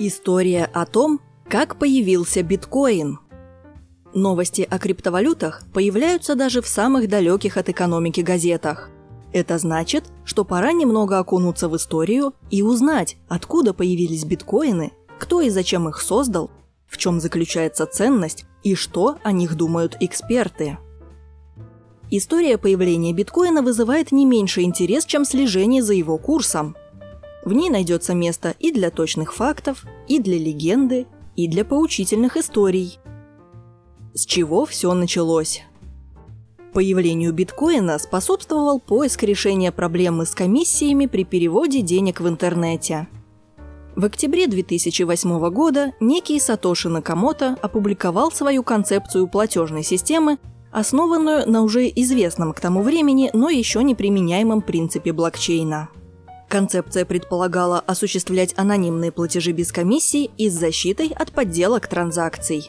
История о том, как появился биткоин. Новости о криптовалютах появляются даже в самых далеких от экономики газетах. Это значит, что пора немного окунуться в историю и узнать, откуда появились биткоины, кто и зачем их создал, в чем заключается ценность и что о них думают эксперты. История появления биткоина вызывает не меньше интерес, чем слежение за его курсом – в ней найдется место и для точных фактов, и для легенды, и для поучительных историй. С чего все началось? Появлению биткоина способствовал поиск решения проблемы с комиссиями при переводе денег в интернете. В октябре 2008 года некий Сатоши Накамото опубликовал свою концепцию платежной системы, основанную на уже известном к тому времени, но еще не применяемом принципе блокчейна – Концепция предполагала осуществлять анонимные платежи без комиссии и с защитой от подделок транзакций.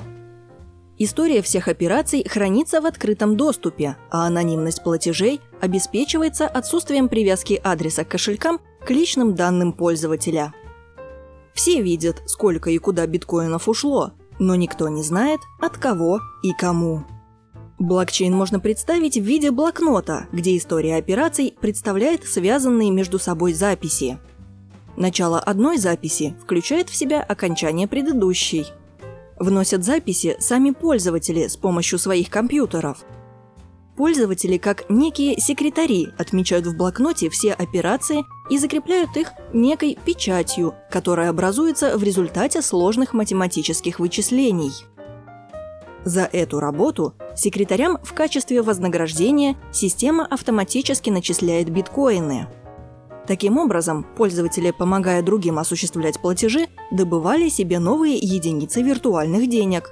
История всех операций хранится в открытом доступе, а анонимность платежей обеспечивается отсутствием привязки адреса к кошелькам к личным данным пользователя. Все видят, сколько и куда биткоинов ушло, но никто не знает, от кого и кому. Блокчейн можно представить в виде блокнота, где история операций представляет связанные между собой записи. Начало одной записи включает в себя окончание предыдущей. Вносят записи сами пользователи с помощью своих компьютеров. Пользователи, как некие секретари, отмечают в блокноте все операции и закрепляют их некой печатью, которая образуется в результате сложных математических вычислений – за эту работу секретарям в качестве вознаграждения система автоматически начисляет биткоины. Таким образом, пользователи, помогая другим осуществлять платежи, добывали себе новые единицы виртуальных денег.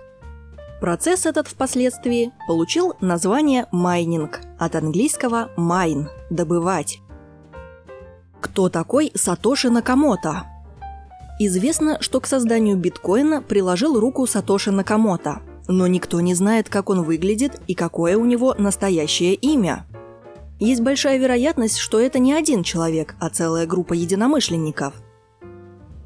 Процесс этот впоследствии получил название майнинг от английского mine – добывать. Кто такой Сатоши Накамото? Известно, что к созданию биткоина приложил руку Сатоши Накамото – но никто не знает, как он выглядит и какое у него настоящее имя. Есть большая вероятность, что это не один человек, а целая группа единомышленников.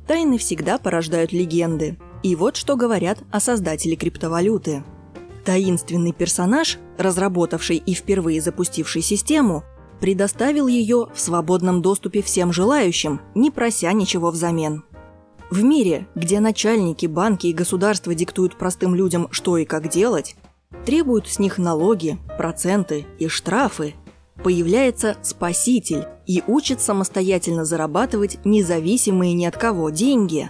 Тайны всегда порождают легенды. И вот что говорят о создателе криптовалюты. Таинственный персонаж, разработавший и впервые запустивший систему, предоставил ее в свободном доступе всем желающим, не прося ничего взамен – в мире, где начальники, банки и государства диктуют простым людям, что и как делать, требуют с них налоги, проценты и штрафы, появляется спаситель и учит самостоятельно зарабатывать независимые ни от кого деньги.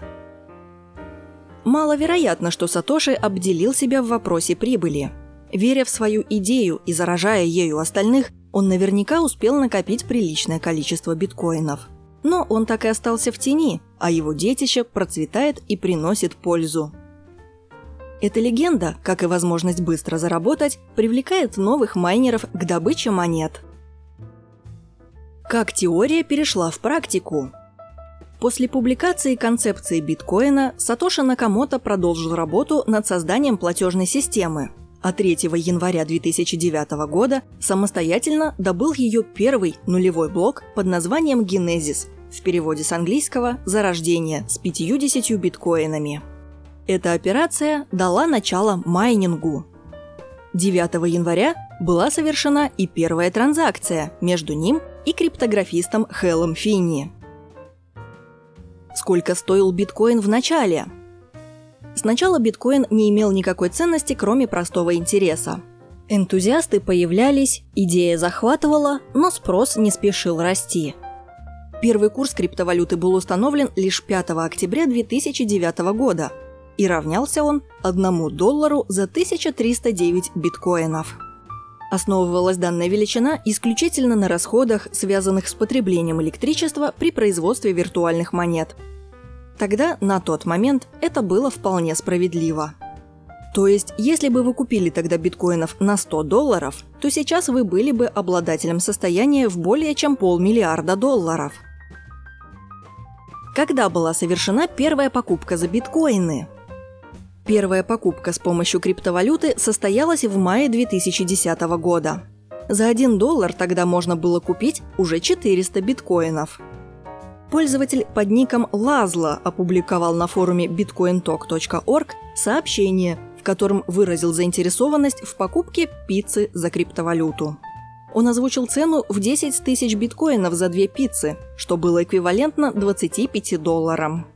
Маловероятно, что Сатоши обделил себя в вопросе прибыли. Веря в свою идею и заражая ею остальных, он наверняка успел накопить приличное количество биткоинов – но он так и остался в тени, а его детище процветает и приносит пользу. Эта легенда, как и возможность быстро заработать, привлекает новых майнеров к добыче монет. Как теория перешла в практику? После публикации концепции биткоина Сатоши Накамото продолжил работу над созданием платежной системы, а 3 января 2009 года самостоятельно добыл ее первый нулевой блок под названием «Генезис», в переводе с английского «Зарождение» с 50 биткоинами. Эта операция дала начало майнингу. 9 января была совершена и первая транзакция между ним и криптографистом Хеллом Финни. Сколько стоил биткоин в начале – Сначала биткоин не имел никакой ценности, кроме простого интереса. Энтузиасты появлялись, идея захватывала, но спрос не спешил расти. Первый курс криптовалюты был установлен лишь 5 октября 2009 года, и равнялся он 1 доллару за 1309 биткоинов. Основывалась данная величина исключительно на расходах, связанных с потреблением электричества при производстве виртуальных монет – Тогда, на тот момент, это было вполне справедливо. То есть, если бы вы купили тогда биткоинов на 100 долларов, то сейчас вы были бы обладателем состояния в более чем полмиллиарда долларов. Когда была совершена первая покупка за биткоины? Первая покупка с помощью криптовалюты состоялась в мае 2010 года. За 1 доллар тогда можно было купить уже 400 биткоинов – Пользователь под ником Лазла опубликовал на форуме bitcointalk.org сообщение, в котором выразил заинтересованность в покупке пиццы за криптовалюту. Он озвучил цену в 10 тысяч биткоинов за две пиццы, что было эквивалентно 25 долларам.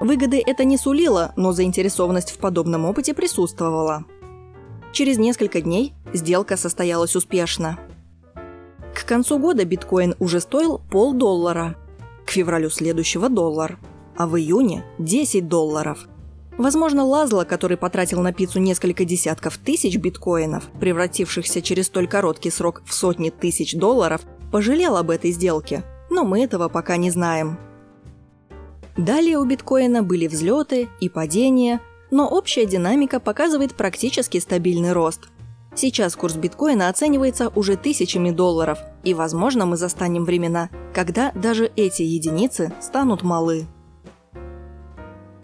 Выгоды это не сулило, но заинтересованность в подобном опыте присутствовала. Через несколько дней сделка состоялась успешно. К концу года биткоин уже стоил полдоллара, к февралю следующего – доллар, а в июне – 10 долларов. Возможно, Лазло, который потратил на пиццу несколько десятков тысяч биткоинов, превратившихся через столь короткий срок в сотни тысяч долларов, пожалел об этой сделке, но мы этого пока не знаем. Далее у биткоина были взлеты и падения, но общая динамика показывает практически стабильный рост. Сейчас курс биткоина оценивается уже тысячами долларов, и, возможно, мы застанем времена, когда даже эти единицы станут малы.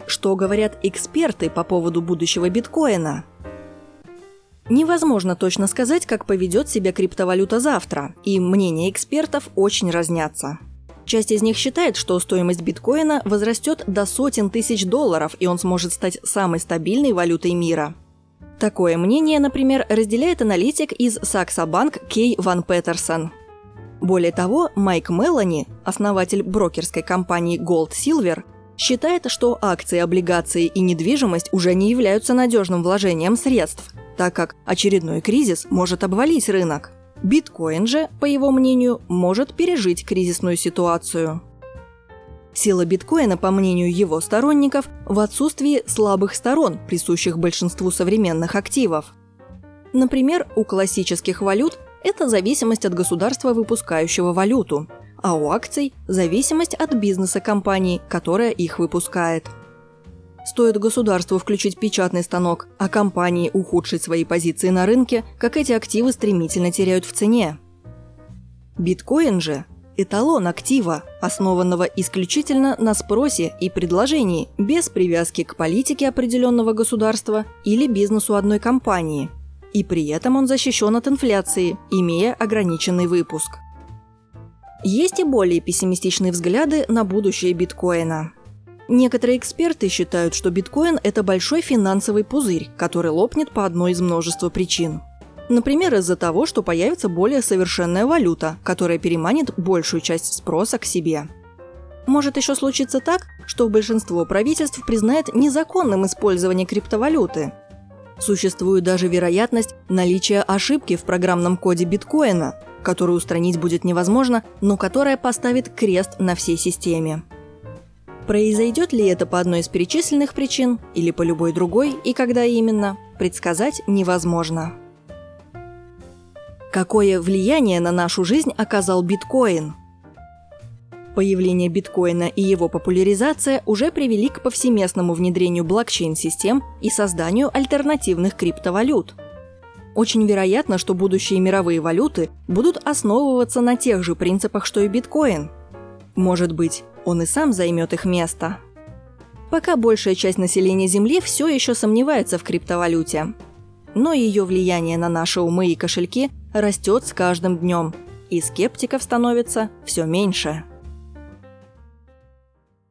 Что говорят эксперты по поводу будущего биткоина? Невозможно точно сказать, как поведет себя криптовалюта завтра, и мнения экспертов очень разнятся. Часть из них считает, что стоимость биткоина возрастет до сотен тысяч долларов, и он сможет стать самой стабильной валютой мира. Такое мнение, например, разделяет аналитик из Bank Кей Ван Петерсон. Более того, Майк Мелани, основатель брокерской компании Gold Silver, считает, что акции, облигации и недвижимость уже не являются надежным вложением средств, так как очередной кризис может обвалить рынок. Биткоин же, по его мнению, может пережить кризисную ситуацию. Сила биткоина, по мнению его сторонников, в отсутствии слабых сторон, присущих большинству современных активов. Например, у классических валют это зависимость от государства, выпускающего валюту, а у акций – зависимость от бизнеса компании, которая их выпускает. Стоит государству включить печатный станок, а компании ухудшить свои позиции на рынке, как эти активы стремительно теряют в цене. Биткоин же – эталон актива, основанного исключительно на спросе и предложении, без привязки к политике определенного государства или бизнесу одной компании. И при этом он защищен от инфляции, имея ограниченный выпуск. Есть и более пессимистичные взгляды на будущее биткоина – Некоторые эксперты считают, что биткоин – это большой финансовый пузырь, который лопнет по одной из множества причин. Например, из-за того, что появится более совершенная валюта, которая переманит большую часть спроса к себе. Может еще случиться так, что большинство правительств признает незаконным использование криптовалюты. Существует даже вероятность наличия ошибки в программном коде биткоина, которую устранить будет невозможно, но которая поставит крест на всей системе. Произойдет ли это по одной из перечисленных причин или по любой другой и когда именно, предсказать невозможно. Какое влияние на нашу жизнь оказал биткоин? Появление биткоина и его популяризация уже привели к повсеместному внедрению блокчейн-систем и созданию альтернативных криптовалют. Очень вероятно, что будущие мировые валюты будут основываться на тех же принципах, что и биткоин. Может быть, он и сам займет их место. Пока большая часть населения Земли все еще сомневается в криптовалюте. Но ее влияние на наши умы и кошельки растет с каждым днем, и скептиков становится все меньше.